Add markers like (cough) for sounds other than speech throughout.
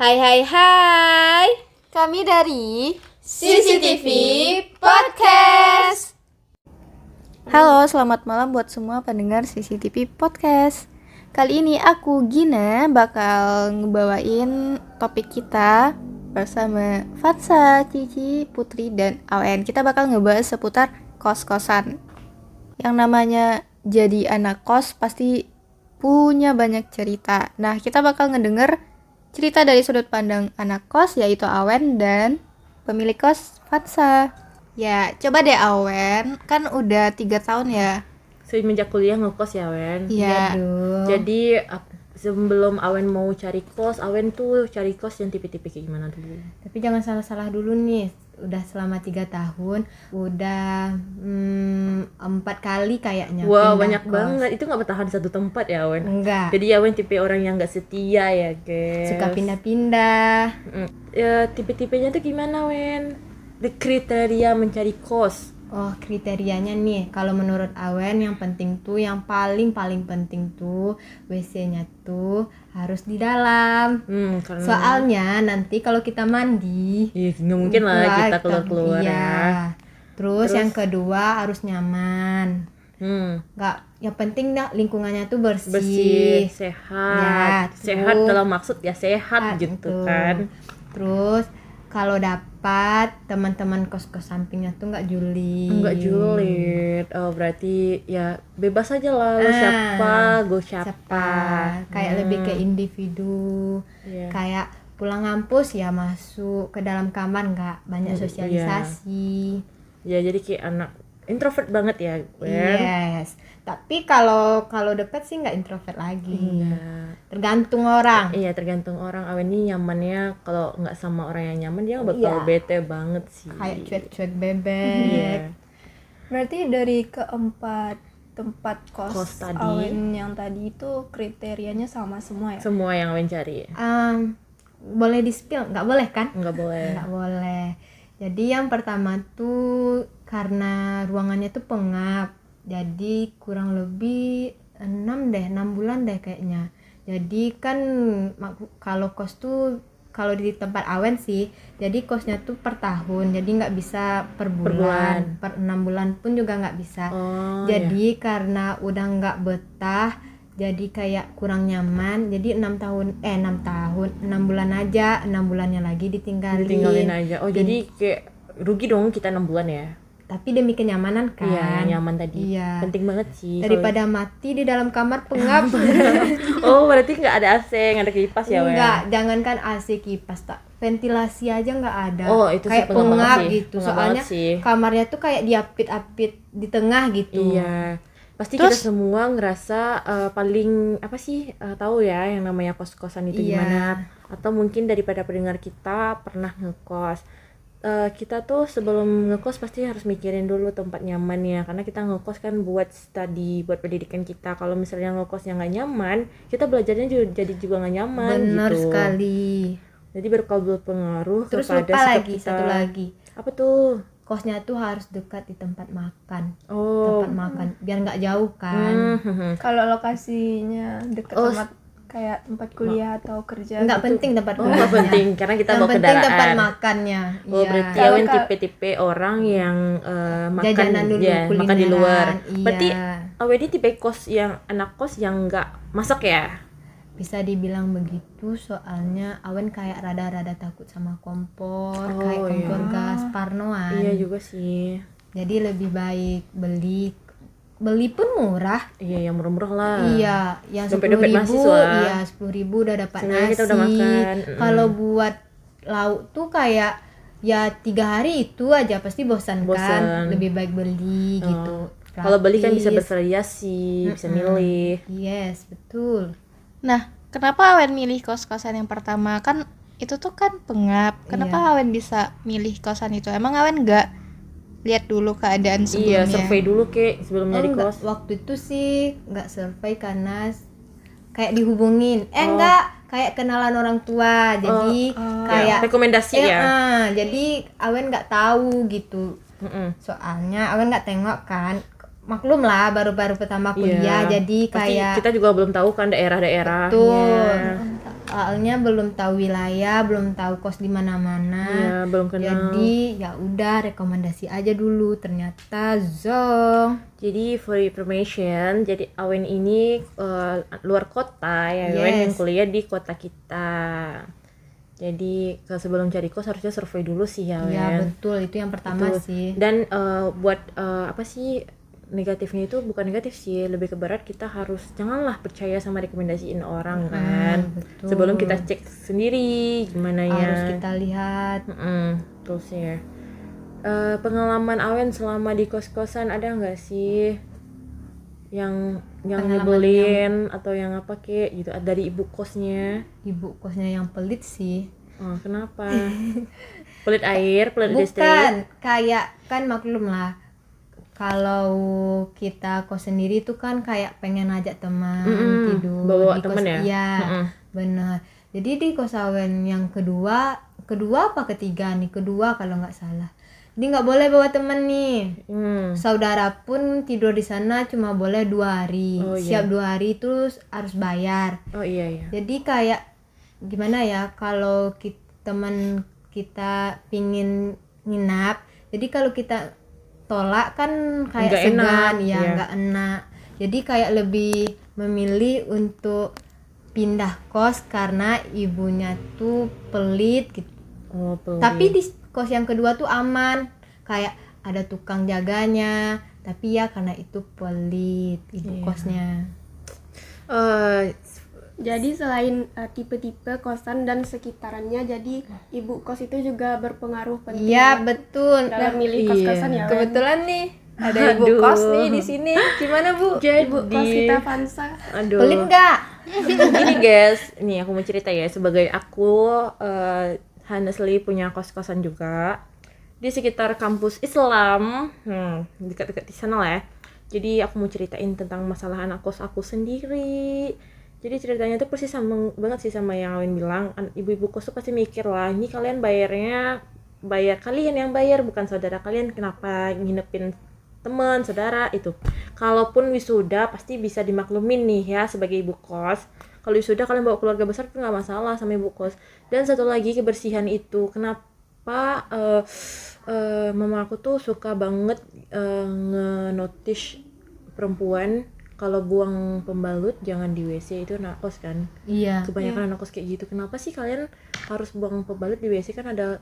Hai hai hai Kami dari CCTV Podcast Halo, selamat malam buat semua pendengar CCTV Podcast. Kali ini aku Gina bakal ngebawain topik kita bersama Fatsa, Cici, Putri, dan Awen. Kita bakal ngebahas seputar kos-kosan. Yang namanya jadi anak kos pasti punya banyak cerita. Nah, kita bakal ngedenger cerita dari sudut pandang anak kos yaitu Awen dan pemilik kos Fatsa. Ya, coba deh Awen, kan udah tiga tahun ya. Semenjak kuliah ngekos ya Wen Iya. Jadi sebelum Awen mau cari kos Awen tuh cari kos yang tipe-tipe kayak gimana dulu Tapi jangan salah-salah dulu nih. Udah selama tiga tahun, udah hmm, empat kali kayaknya. Wow banyak kos. banget Itu gak bertahan di satu tempat ya Awen Enggak. Jadi Awen tipe orang yang gak setia ya guys Suka pindah-pindah. Mm. Ya, tipe-tipenya tuh gimana Wen? The kriteria mencari kos Oh kriterianya nih, kalau menurut Awen yang penting tuh, yang paling paling penting tuh WC-nya tuh harus di dalam. Hmm, karena Soalnya nanti kalau kita mandi, Iya, nggak mungkin lah kita keluar-keluar iya. ya. Terus, Terus? yang kedua harus nyaman. Hmm, Nggak, yang penting dah lingkungannya tuh bersih. bersih, sehat. Ya, sehat dalam maksud ya sehat Ah, gitu itu. kan. Terus kalau dapat teman-teman kos-kos sampingnya tuh nggak julid. Enggak julid. Oh, berarti ya bebas aja lah lo Ah, siapa, gue siapa. Siapa? Kayak lebih ke individu. Iya. Kayak pulang kampus ya masuk ke dalam kamar nggak banyak Iya. sosialisasi. Ya jadi kayak anak introvert banget ya, Wen. Yes. Tapi kalau kalau dekat sih nggak introvert lagi. Iya. Tergantung orang. Iya tergantung orang Awen ini nyamannya kalau nggak sama orang yang nyaman dia bakal Iya. bete banget sih. Kayak cuek-cuek bebek. Iya. Berarti dari keempat tempat kos, Kos tadi. Awen yang tadi itu kriterianya sama semua ya? Semua yang Awen cari. Em, boleh di spill? Nggak boleh kan? Nggak boleh. Nggak boleh. Jadi yang pertama tuh karena ruangannya tuh pengap. Jadi kurang lebih 6 deh, 6 bulan deh kayaknya. Jadi kan kalau kos tuh kalau di tempat awen sih, jadi kosnya tuh per tahun, jadi nggak bisa per bulan, per enam bulan pun juga nggak bisa. Oh, iya. jadi karena udah nggak betah, jadi kayak kurang nyaman, jadi enam tahun, eh enam tahun, enam bulan aja, enam bulannya lagi ditinggalin. tinggalin aja. Oh jadi kayak rugi dong kita enam bulan ya? Tapi demi kenyamanan kan. Iya nyaman tadi. Iya. Penting banget sih. Daripada mati di dalam kamar pengap. (laughs) oh berarti nggak ada AC, nggak ada kipas ya? Wen? Enggak, jangankan AC kipas tak ventilasi aja nggak ada. Oh, itu sih kayak pengap banget pengap sih. gitu. Pengap Soalnya sih. kamarnya tuh kayak diapit-apit di tengah gitu. Iya. Pasti Terus- kita semua ngerasa eh, paling apa sih eh, tahu ya yang namanya kos-kosan itu Iya. gimana atau mungkin daripada pendengar kita pernah ngekos. Eh, kita tuh sebelum ngekos pasti harus mikirin dulu tempat nyaman ya karena kita ngekos kan buat study buat pendidikan kita kalau misalnya ngekos yang nggak nyaman kita belajarnya juga, jadi juga nggak nyaman Benar gitu sekali. jadi berpengaruh Terus kepada lupa lagi kita. satu lagi. apa tuh Kosnya tuh harus dekat di tempat makan. oh Tempat makan biar nggak jauh kan. Hmm. Kalau lokasinya dekat Oh, sama kayak tempat kuliah atau kerja Nggak gitu. penting tempat Oh, nggak penting (laughs) karena kita Yang bawa penting tempat kendaraan. makannya. Oh, Iya. berarti Kalau Awen kal- tipe-tipe orang yang eh, makan Jajanan dulu, ya, makan di luar. kulineran, Berarti iya. Awen ini tipe kos yang anak kos yang nggak masak ya? bisa dibilang begitu soalnya Awen kayak rada-rada takut sama kompor Oh, kayak kompor iya. gas parnoan Iya juga sih. jadi lebih baik beli beli pun murah Iya, yang murah-murah lah. iya yang sepuluh ribu mahasiswa. iya sepuluh ribu udah dapat nasi kita udah makan, mm. kalau buat lauk tuh kayak ya tiga hari itu aja pasti bosan, Bosan. kan lebih baik beli gitu Kalau beli kan bisa bervariasi, bisa Mm-mm. milih. yes betul Nah, kenapa Awen milih kos-kosan yang pertama? Kan itu tuh kan pengap. Kenapa Iya. Awen bisa milih kosan itu? Emang Awen nggak lihat dulu keadaan sebelumnya? Iya, survei dulu kek sebelum Oh, enggak. kos. Waktu itu sih nggak survei karena kayak dihubungin. Eh Oh. enggak, kayak kenalan orang tua. Jadi oh. kayak Rekomendasi Eh, ya. ah, jadi Awen nggak tahu gitu. Mm-mm. Soalnya Awen nggak tengok kan. Maklum lah baru-baru pertama kuliah Iya. jadi Pasti kayak kita juga belum tahu kan daerah-daerahnya. Betul. Soalnya belum tahu wilayah belum tahu kos di mana-mana Iya, belum kenal. jadi ya udah rekomendasi aja dulu ternyata zong Jadi for information, jadi Awen ini eh, luar kota ya, Awen Yes. yang kuliah di kota kita. Jadi sebelum cari kos harusnya survei dulu sih ya, Awen. ya betul itu yang pertama Betul. sih Dan eh, buat eh, apa sih negatifnya itu bukan negatif sih, lebih ke berat kita harus janganlah percaya sama rekomendasiin orang kan. betul. Sebelum kita cek sendiri gimana ya. harus kita lihat Mm-mm, terus ya. Eh, pengalaman Awen selama di kos-kosan ada nggak sih yang yang nyebelin atau yang apa kek gitu dari ibu kosnya? ibu kosnya yang pelit sih Oh, kenapa? pelit air, pelit listrik. bukan kayak kan maklum lah kalau kita kos sendiri tuh kan kayak pengen ajak teman Mm-mm, tidur bawa di kos temen ya? iya Mm-mm. benar jadi di kosawen yang kedua kedua apa ketiga nih kedua kalau nggak salah jadi nggak boleh bawa temen nih Hmm. saudara pun tidur di sana cuma boleh dua hari Oh, iya. siap dua hari terus harus bayar Oh iya iya. jadi kayak gimana ya kalau ki- teman kita pingin nginap jadi kalau kita tolak kan kayak Nggak segan enak, ya iya. nggak enak jadi kayak lebih memilih untuk pindah kos karena ibunya tuh pelit gitu Oh, pelit. tapi di kos yang kedua tuh aman kayak ada tukang jaganya tapi ya karena itu pelit ibu Iya. kosnya Eh, Jadi selain eh, tipe-tipe kosan dan sekitarannya, jadi ibu kos itu juga berpengaruh penting iya betul dalam milih Iya. kos-kosan ya. Kebetulan nih ada ibu Aduh. kos nih di sini gimana bu jadi Ibu kos kita Vansa. aduh. pelit nggak (laughs) Gini guys, nih aku mau cerita ya sebagai aku eh honestly punya kos-kosan juga di sekitar kampus Islam, hmm, dekat-dekat di sana lah ya. Jadi aku mau ceritain tentang masalah anak kos aku sendiri. Jadi ceritanya tuh persis sama banget sih sama yang Awin bilang. An- Ibu-ibu kos tuh pasti mikir lah, ini kalian bayarnya bayar kalian yang bayar bukan saudara kalian. Kenapa nginepin teman saudara? Itu. Kalaupun wisuda pasti bisa dimaklumin nih ya sebagai ibu kos. Kalau wisuda kalian bawa keluarga besar tuh nggak masalah sama ibu kos. Dan satu lagi kebersihan itu. Kenapa eh eh, mama aku tuh suka banget eh, nge-notice perempuan kalau buang pembalut jangan di WC itu anak kos kan? Iya kebanyakan anak kos kayak gitu. Kenapa sih kalian harus buang pembalut di WC kan ada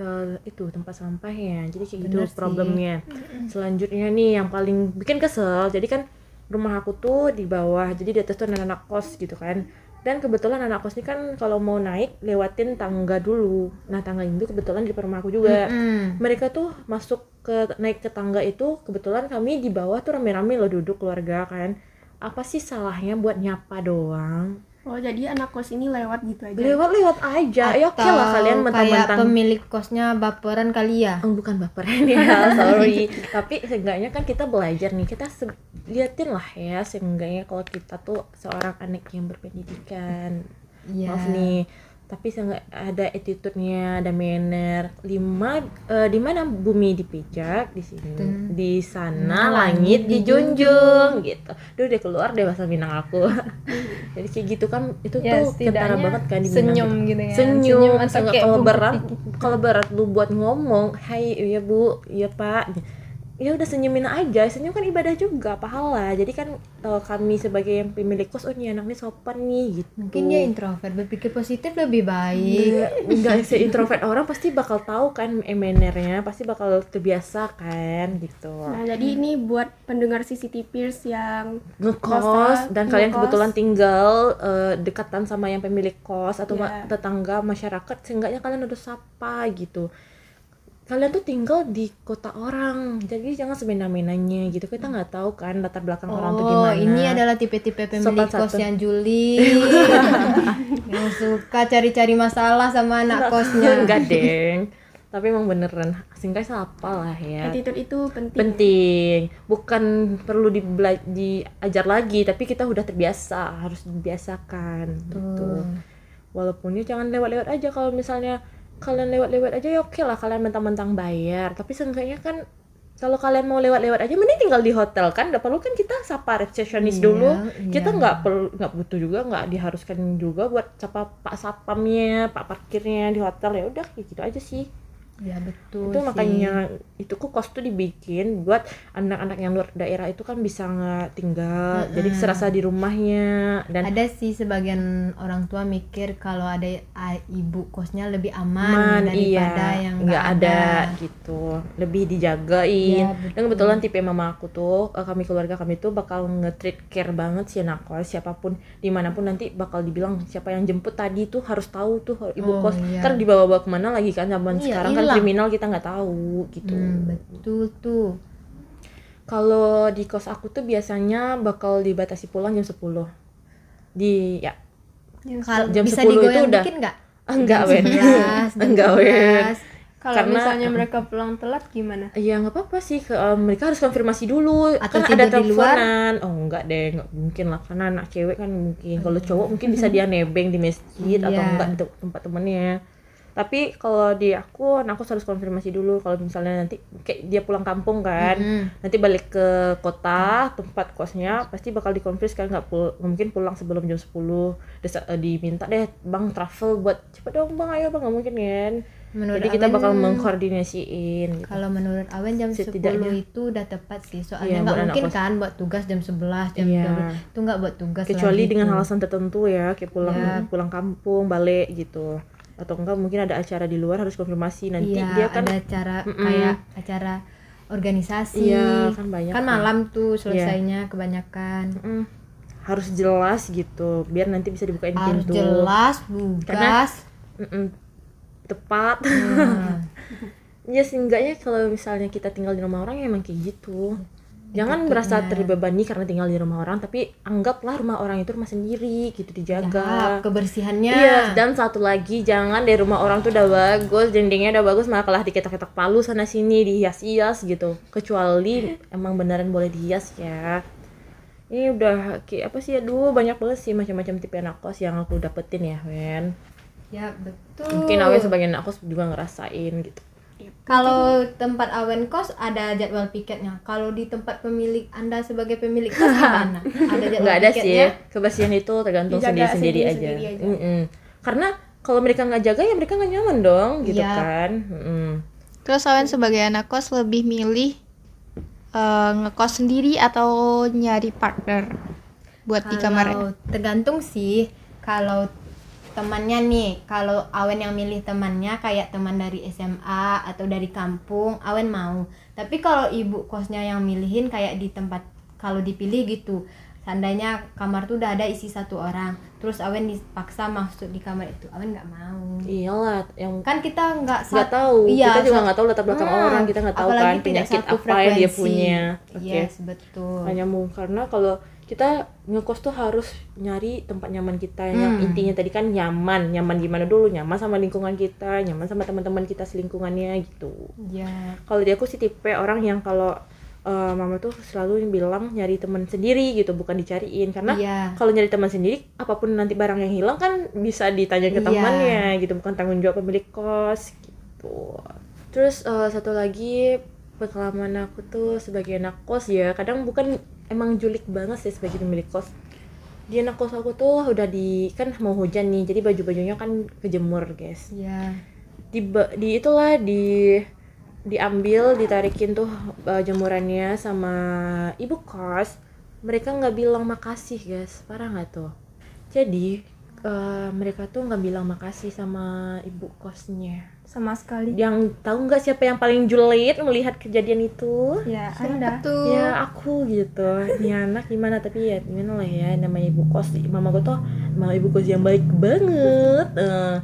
eh, itu tempat sampahnya jadi kayak gitu sih. problemnya. Selanjutnya nih yang paling bikin kesel jadi kan rumah aku tuh di bawah jadi di atas tuh ada anak kos gitu kan. Dan kebetulan anak kos ini kan kalau mau naik lewatin tangga dulu. Nah tangga itu kebetulan di rumah aku juga. Mm. mereka tuh masuk ke naik ke tangga itu kebetulan kami di bawah tuh rame-rame loh duduk keluarga kan. Apa sih salahnya buat nyapa doang? Oh, jadi anak kos ini lewat gitu aja. lewat-lewat aja. Ya oke lah Atau kalian kayak mentang-mentang. pemilik kosnya baperan kali ya? Oh, bukan baperan ya (laughs) sorry. Tapi seenggaknya kan kita belajar nih. Kita se- liatin lah ya seenggaknya kalau kita tuh seorang anak yang berpendidikan. Iya. maaf nih tapi seenggak ada attitude-nya ada manner. Lima eh, di mana? Bumi dipijak di sini. Hmm. di sana langit langit dijunjung gitu. Duh udah keluar deh bahasa Minang aku. (laughs) Jadi kayak gitu kan itu Ya, tuh setidaknya banget kan di Minang senyum gitu. gitu kan. senyum, Senyum atau kalau berat kalau berat lu buat ngomong hai iya bu. Iya pak ya udah senyumin aja. Senyum kan ibadah juga pahala. Jadi kan eh, kami sebagai yang pemilik kos oh ini anak ini sopan nih gitu. Mungkin dia introvert berpikir positif lebih baik. Enggak se introvert orang pasti bakal tahu kan mannernya pasti bakal terbiasa kan gitu. Nah, jadi ini buat pendengar CCTVers yang ngekos dan kalian ngekos. kebetulan tinggal eh, dekatan sama yang pemilik kos atau ma- Iya. tetangga masyarakat seenggaknya kalian udah sapa gitu kalian tuh tinggal di kota orang. Jadi jangan semena-menanya gitu. Kita nggak tahu kan latar belakang orang tuh oh gimana. ini adalah tipe-tipe pemilik kos satu. yang juli. (laughs) Yang suka cari-cari masalah sama anak kosnya. Enggak deng. Tapi emang beneran. Singkatnya apa lah ya. Attitude itu penting. penting. Bukan perlu dibela- diajar lagi tapi kita udah terbiasa. Harus dibiasakan. Gitu. Walaupun ya jangan lewat-lewat aja kalau misalnya kalian lewat-lewat aja ya oke lah kalian mentang-mentang bayar. Tapi seenggaknya kan kalau kalian mau lewat-lewat aja mending tinggal di hotel kan? Nggak perlu kan kita sapa resepsionis Iya, dulu. iya. kita nggak perlu nggak butuh juga nggak diharuskan juga buat sapa pak sapamnya pak parkirnya di hotel. Ya udah gitu aja sih ya betul itu sih. makanya itu kok kos tuh dibikin buat anak-anak yang luar daerah itu kan bisa nggak tinggal jadi serasa di rumahnya dan ada sih sebagian orang tua mikir kalau ada ibu kosnya lebih aman aman, daripada iya yang nggak ada. gitu lebih dijagain Iya, dan kebetulan tipe mama aku tuh eh, kami keluarga kami tuh bakal nge-treat care banget si anak kos siapa pun di mana pun nanti bakal dibilang siapa yang jemput tadi tuh harus tahu tuh ibu Oh, kos iya. kan dibawa-bawa ke mana lagi kan zaman Iya, sekarang kan hilang. kriminal kita nggak tahu gitu. Hmm, betul tuh. Kalau di kos aku tuh biasanya bakal dibatasi pulang jam 10 di ya Kal- Jam bisa 10 itu udah- nggak? Enggak Jam wen. 11, (laughs) jam enggak wen. 12. Kalau Karena- misalnya mereka pulang telat gimana? Iya nggak apa-apa sih. Ke, eh, mereka harus konfirmasi dulu. Atau kan ada tidur di luar? teleponan. Oh enggak deh. Nggak mungkin lah. Karena anak cewek kan mungkin. Kalau cowok mungkin bisa dia nebeng di masjid atau Iya. enggak di te- tempat temennya tapi kalau di aku anak aku harus konfirmasi dulu kalau misalnya nanti kayak dia pulang kampung kan Mm. nanti balik ke kota tempat kosnya pasti bakal dikonfirmasi kan nggak pul nggak mungkin pulang sebelum jam 10 Desa- eh, diminta deh bang travel buat cepet dong bang ayo bang nggak mungkin kan Menurut jadi kita Awen, bakal mengkoordinasiin gitu. Kalau menurut Awen jam Setidaknya. 10 itu udah tepat sih. Iya, Soalnya nggak buat anak mungkin kan buat tugas jam 11, jam Iya. 12. Itu nggak buat tugas kecuali dengan tuh. alasan tertentu ya kayak pulang Iya. pulang kampung balik gitu atau enggak mungkin ada acara di luar harus konfirmasi nanti Iya, dia kan ada acara Mm-mm. kayak acara organisasi. Iya, kan banyak Kan malam tuh selesainya kebanyakan. mm, harus jelas gitu biar nanti bisa dibukain Harus pintu jelas, lugas. Mm-mm, tepat (laughs) Nah, ya seenggaknya kalau misalnya kita tinggal di rumah orang ya emang kayak gitu jangan merasa terbebani karena tinggal di rumah orang tapi anggaplah rumah orang itu rumah sendiri gitu ya, dijaga kebersihannya. Iya, dan satu lagi jangan dari rumah orang tuh udah bagus, dindingnya udah bagus malah kalah diketok-ketok palu sana sini dihias-hias gitu. Kecuali emang beneran boleh dihias ya. Ini udah kayak apa sih aduh banyak banget sih macam-macam tipe anak kos yang aku dapetin ya, Wen. Ya, betul. Mungkin Awen sebagai anak kos juga ngerasain gitu. Kalau tempat awen kos ada jadwal piketnya. Kalau di tempat pemilik Anda sebagai pemilik kos (laughs) gimana? Ada jadwal Nggak ada piketnya? sih, kebersihan itu tergantung sendiri-sendiri aja. sendiri-sendiri aja. Mm-mm. Karena kalau mereka nggak jaga ya mereka nggak nyaman dong, gitu Iya. kan. Mm-mm. Terus Awen sebagai anak kos lebih milih eh, ngekos sendiri atau nyari partner buat di kamar? Kalau tergantung sih. Kalau temannya nih, kalau Awen yang milih temannya kayak teman dari SMA atau dari kampung, Awen mau. Tapi kalau ibu kosnya yang milihin kayak di tempat kalau dipilih gitu. Seandainya kamar tuh udah ada isi satu orang, terus Awen dipaksa masuk di kamar itu, Awen nggak mau. Iyalah, yang Kan kita nggak nggak tahu Iya, kita juga nggak tahu latar belakang Hmm, orang kita nggak tahu kan penyakit apa yang dia punya oke Yes, betul. Nggak nyambung karena kalau kita ngekos tuh harus nyari tempat nyaman kita yang Hmm. intinya tadi kan nyaman. Nyaman gimana dulu? Nyaman sama lingkungan kita. Nyaman sama teman-teman kita selingkungannya gitu. Ya, kalau di aku sih tipe orang yang kalau eh, mama tuh selalu bilang nyari teman sendiri gitu. Bukan dicariin. Karena Iya. kalau nyari teman sendiri apa pun nanti barang yang hilang kan bisa ditanya ke Iya. temannya gitu. Bukan tanggung jawab pemilik kos gitu. Terus eh, satu lagi pengalaman aku tuh sebagai anak kos ya kadang bukan emang julik banget sih sebagai pemilik kos. Di anak kos aku tuh udah di kan mau hujan nih jadi baju bajunya kan kejemur guys. Ya. di di itulah di diambil ditarikin tuh uh, jemurannya sama ibu kos. Mereka nggak bilang makasih guys. Parah nggak tuh? Jadi uh, mereka tuh nggak bilang makasih sama ibu kosnya. Sama sekali. yang tahu nggak siapa yang paling julid melihat kejadian itu? Ya, Anda. Tuh. ya aku gitu. Ini anak gimana? Tapi ya gimana lah ya namanya ibu kos mama gue tuh mama ibu kos yang baik banget. Eh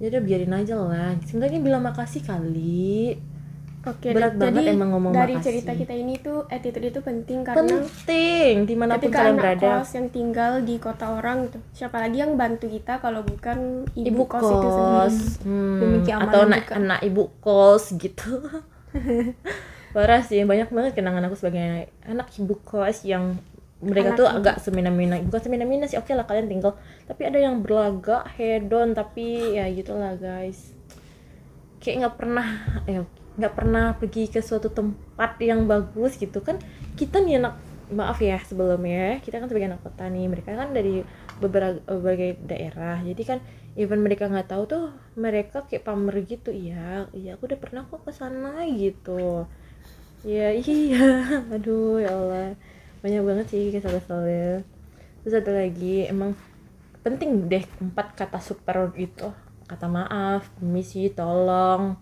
ya udah biarin aja lah. Seenggaknya bilang makasih kali Oke, Berat da- banget jadi emang ngomong dari makasih. cerita kita ini tuh attitude itu penting karena penting di mana pun ketika kalian anak berada. kos yang tinggal di kota orang gitu, siapa lagi yang bantu kita kalau bukan ibu, ibu kos, kos, itu sendiri. Hmm, atau anak anak ibu kos gitu. (laughs) Parah sih banyak banget kenangan aku sebagai anak ibu kos yang mereka Anak tuh ibu. agak semena-mena bukan semena-mena sih oke lah kalian tinggal. Tapi ada yang berlagak hedon tapi ya gitulah guys. Kayak nggak pernah ya nggak pernah pergi ke suatu tempat yang bagus gitu kan kita nih anak maaf ya sebelumnya kita kan sebagai anak kota nih mereka kan dari beberapa berbagai daerah jadi kan even mereka nggak tahu tuh mereka kayak pamer gitu iya iya aku udah pernah kok ke sana gitu. Ya (laughs) iya aduh ya Allah. Banyak banget sih kesal-kesalnya terus satu lagi emang penting deh empat kata super gitu. Kata maaf misi tolong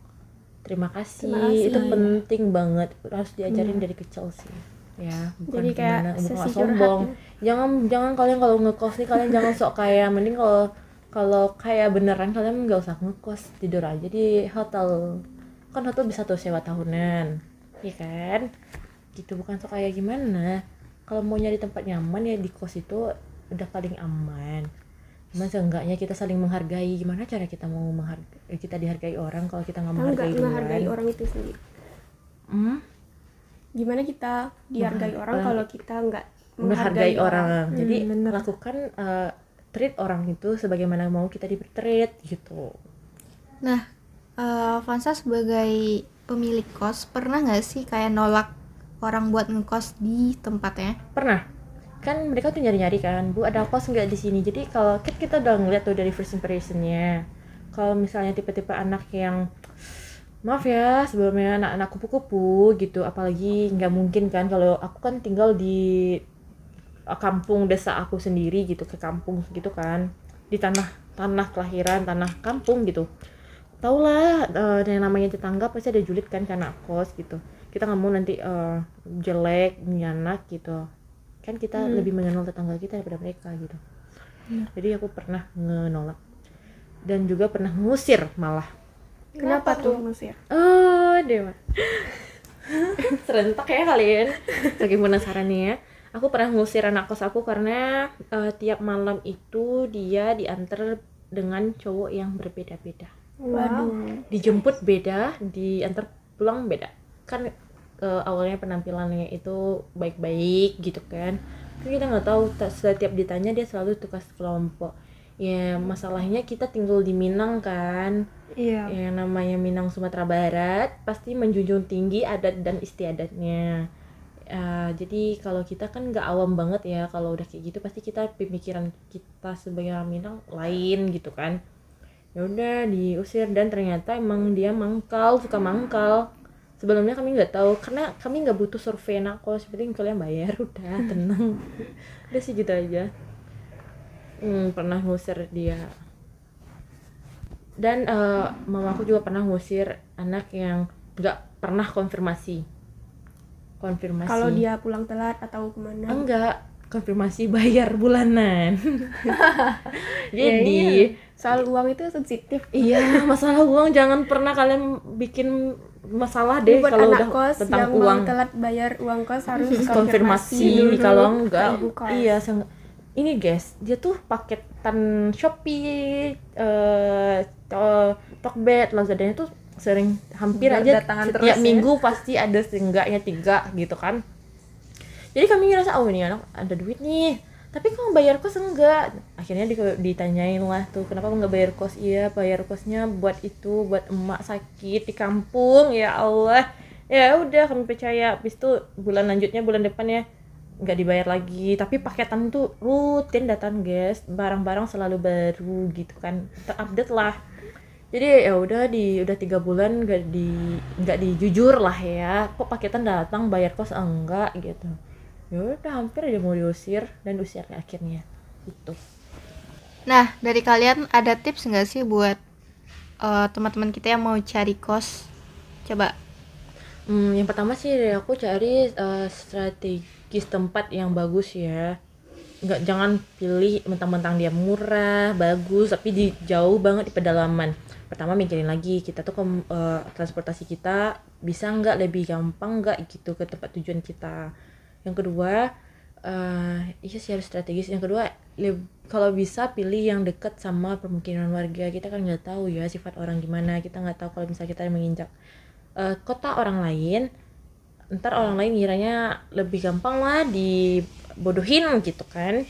terima kasih, Terima kasih. itu penting banget. Harus diajarin dari kecil sih. Ya bukan Jadi kayak gimana sombong. ya. jangan jangan kalian kalau ngekos nih kalian jangan sok kaya mending kalau kalau kayak beneran kalian nggak usah ngekos. Tidur aja di hotel. Kan hotel bisa tuh sewa tahunan. Iya kan? Gitu bukan sok kayak gimana. Kalau mau nyari tempat nyaman ya di kos itu udah paling aman cuman seenggaknya kita saling menghargai gimana cara kita mau menghargai kita dihargai orang kalau kita nggak Kita nggak menghargai menghargai duluan orang itu sendiri hmm? gimana kita dihargai orang Menghargai. kalau kita nggak menghargai orang. Jadi Hmm, bener. lakukan eh, treat orang itu sebagaimana mau kita di treat gitu. Nah, eh Vansa sebagai pemilik kos pernah nggak sih kayak nolak orang buat ngekos di tempatnya? Pernah kan mereka tuh nyari-nyari kan, Bu ada kos nggak di sini. Jadi kalau kan kita udah ngeliat tuh dari first impressionnya. Kalau misalnya tipe-tipe anak yang maaf ya sebelumnya anak-anak kupu-kupu gitu, apalagi nggak mungkin kan kalau aku kan tinggal di eh, kampung desa aku sendiri gitu ke kampung gitu kan di tanah tanah kelahiran tanah kampung gitu tau lah eh, yang namanya tetangga pasti ada julid kan karena kos gitu kita nggak mau nanti eh, jelek nyanak gitu kan kita lebih mengenal tetangga kita daripada mereka gitu. Jadi aku pernah ngenolak dan juga pernah ngusir malah. Kenapa tuh? ngusir oh dewa. (laughs) Serentak ya kalian saking penasaran nih ya. Aku pernah ngusir anak kos aku karena eh, tiap malam itu dia diantar dengan cowok yang berbeda-beda. Waduh. Dijemput beda diantar pulang beda. Kan eh, awalnya penampilannya itu baik-baik gitu kan. Kan kita nggak tahu ta- setiap ditanya dia selalu tugas kelompok ya masalahnya kita tinggal di Minang kan. Iya. Yang namanya Minang Sumatera Barat pasti menjunjung tinggi adat dan istiadatnya. Eh, jadi kalau kita kan nggak awam banget ya kalau udah kayak gitu pasti kita pemikiran kita sebagai orang Minang lain gitu kan. Ya udah diusir dan ternyata emang dia mangkal suka mangkal sebelumnya kami nggak tahu karena kami nggak butuh survei kos yang penting kalian bayar (laughs) udah tenang. Udah sih gitu aja. Hmm, pernah ngusir dia. Dan eh, mama aku juga pernah ngusir anak yang nggak pernah konfirmasi. Konfirmasi. Kalau dia pulang telat atau ke mana? Enggak konfirmasi bayar bulanan. (laughs) Ya, jadi iya. soal uang itu sensitif. iya masalah uang jangan pernah kalian bikin masalah deh buat kalau anak udah kos tentang yang uang. telat bayar uang kos harus (laughs) konfirmasi dulu kalau enggak iya seng- ini guys dia tuh paketan Shopee eh to- Tokbed Lazadanya tuh sering hampir aja Berdatangan setiap terus ya. minggu pasti ada seenggaknya tiga gitu kan. Jadi kami ngerasa oh ini anak ada duit nih tapi kok bayar kos enggak. Akhirnya di- ditanyain lah tuh kenapa nggak bayar kos? Iya bayar kosnya buat itu buat emak sakit di kampung ya Allah. Ya udah kami percaya. Habis itu bulan lanjutnya bulan depan ya nggak dibayar lagi. Tapi paketan tuh rutin datang guys. Barang-barang selalu baru gitu kan. Terupdate lah. Jadi ya udah di udah tiga bulan nggak di nggak dijujur lah ya. Kok paketan datang bayar kos enggak gitu ya udah hampir aja mau diusir dan diusirnya akhirnya gitu Nah, dari kalian ada tips nggak sih buat eh, teman-teman kita yang mau cari kos? Coba. Hmm, yang pertama sih dari aku cari eh, strategis tempat yang bagus ya. Nggak jangan pilih mentang-mentang dia murah, bagus, tapi di jauh banget di pedalaman. Pertama mikirin lagi kita tuh kom- eh, transportasi kita bisa nggak lebih gampang nggak gitu ke tempat tujuan kita. Yang kedua, eh iya sih harus strategis. Yang kedua, kalau bisa pilih yang dekat sama permukiman warga. Kita kan nggak tahu ya sifat orang gimana. Kita nggak tahu kalau misalnya kita menginjak eh, kota orang lain ntar orang lain ngiranya lebih gampang lah dibodohin gitu kan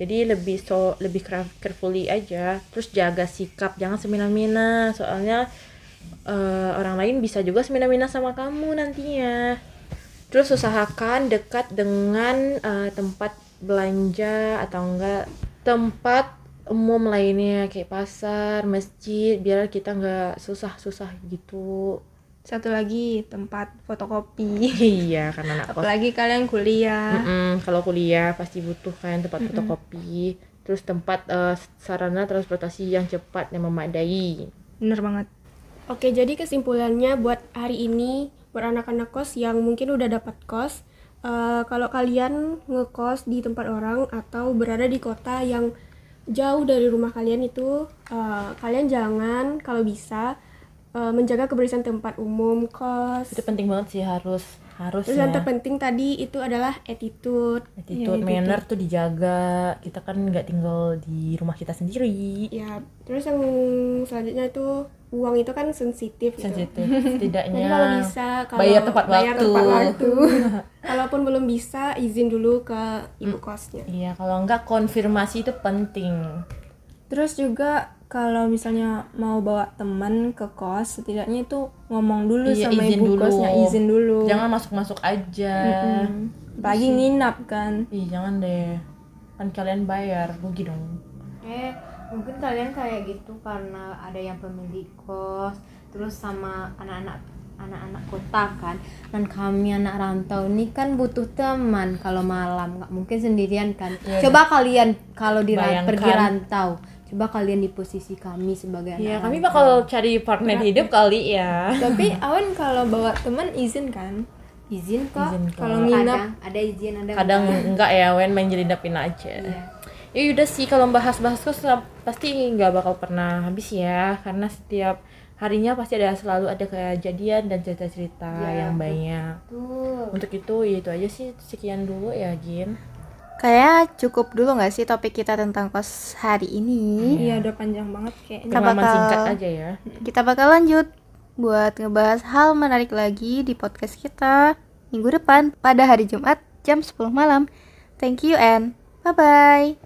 jadi lebih so lebih carefully aja terus jaga sikap jangan semena-mena soalnya eh, orang lain bisa juga semena-mena sama kamu nantinya terus usahakan dekat dengan eh, tempat belanja atau enggak tempat umum lainnya kayak pasar masjid biar kita nggak susah-susah gitu Satu lagi tempat fotokopi. iya karena anak kos Apalagi kalian kuliah. Mm-mm, kalau kuliah pasti butuh kan tempat fotokopi terus tempat eh, sarana transportasi yang cepat yang memadai Bener banget. Oke, jadi kesimpulannya buat hari ini buat anak-anak kos yang mungkin udah dapat kos, eh, kalau kalian ngekos di tempat orang atau berada di kota yang jauh dari rumah kalian itu, eh, kalian jangan kalau bisa eh, menjaga kebersihan tempat umum kos. itu penting banget sih harus harus Terus yang ya terpenting tadi itu adalah attitude. attitude manner tuh dijaga kita kan nggak tinggal di rumah kita sendiri Ya, terus yang selanjutnya itu uang itu kan sensitif gitu. sensitif (laughs) Jadi setidaknya kalau bisa kalau bayar tepat bayar waktu. tepat waktu. (laughs) Kalaupun belum bisa izin dulu ke ibu kosnya. iya kalau nggak konfirmasi itu penting Terus juga kalau misalnya mau bawa teman ke kos, setidaknya itu ngomong dulu Iya, sama izin ibu dulu. kosnya, izin dulu. jangan masuk masuk aja Mm. Apalagi nginap kan. ih jangan deh kan kalian bayar rugi dong eh mungkin kalian kayak gitu karena ada yang pemilik kos terus sama anak-anak anak-anak kota kan dan kami anak rantau ini kan butuh teman kalau malam nggak mungkin sendirian kan coba kalian kalau di Bayangkan. pergi rantau coba kalian di posisi kami sebagai anak Iya, kami rantau. bakal cari partner hidup kali ya. Tapi Awan kalau bawa teman izin kan? izin kok Izin kok. Kalau nginap ada izin ada Kadang enggak. enggak ya, Wen main jelidapin aja. Iya. Ya udah sih kalau bahas-bahas kos pasti nggak bakal pernah habis ya, karena setiap harinya pasti ada selalu ada kejadian dan cerita-cerita Iya, yang banyak. tuh Untuk itu ya itu aja sih sekian dulu ya Gin. Kayak cukup dulu nggak sih topik kita tentang kos hari ini? Iya, udah panjang banget kayaknya. Kita bakal- singkat aja ya. Kita bakal lanjut buat ngebahas hal menarik lagi di podcast kita minggu depan pada hari Jumat jam 10 malam. Thank you and bye-bye.